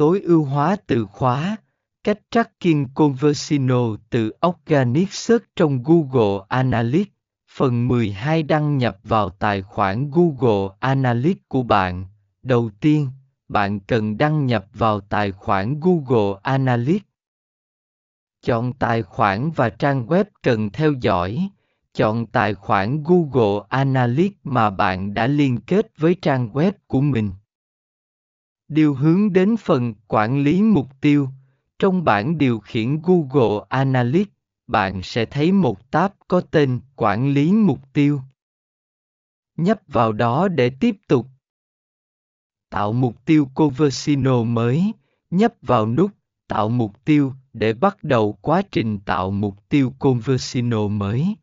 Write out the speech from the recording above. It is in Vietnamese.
tối ưu hóa từ khóa, cách tracking conversino từ Organic Search trong Google Analytics. Phần 12 đăng nhập vào tài khoản Google Analytics của bạn. Đầu tiên, bạn cần đăng nhập vào tài khoản Google Analytics. Chọn tài khoản và trang web cần theo dõi. Chọn tài khoản Google Analytics mà bạn đã liên kết với trang web của mình. Điều hướng đến phần quản lý mục tiêu. Trong bảng điều khiển Google Analytics, bạn sẽ thấy một tab có tên Quản lý mục tiêu. Nhấp vào đó để tiếp tục. Tạo mục tiêu Conversino mới, nhấp vào nút Tạo mục tiêu để bắt đầu quá trình tạo mục tiêu Conversino mới.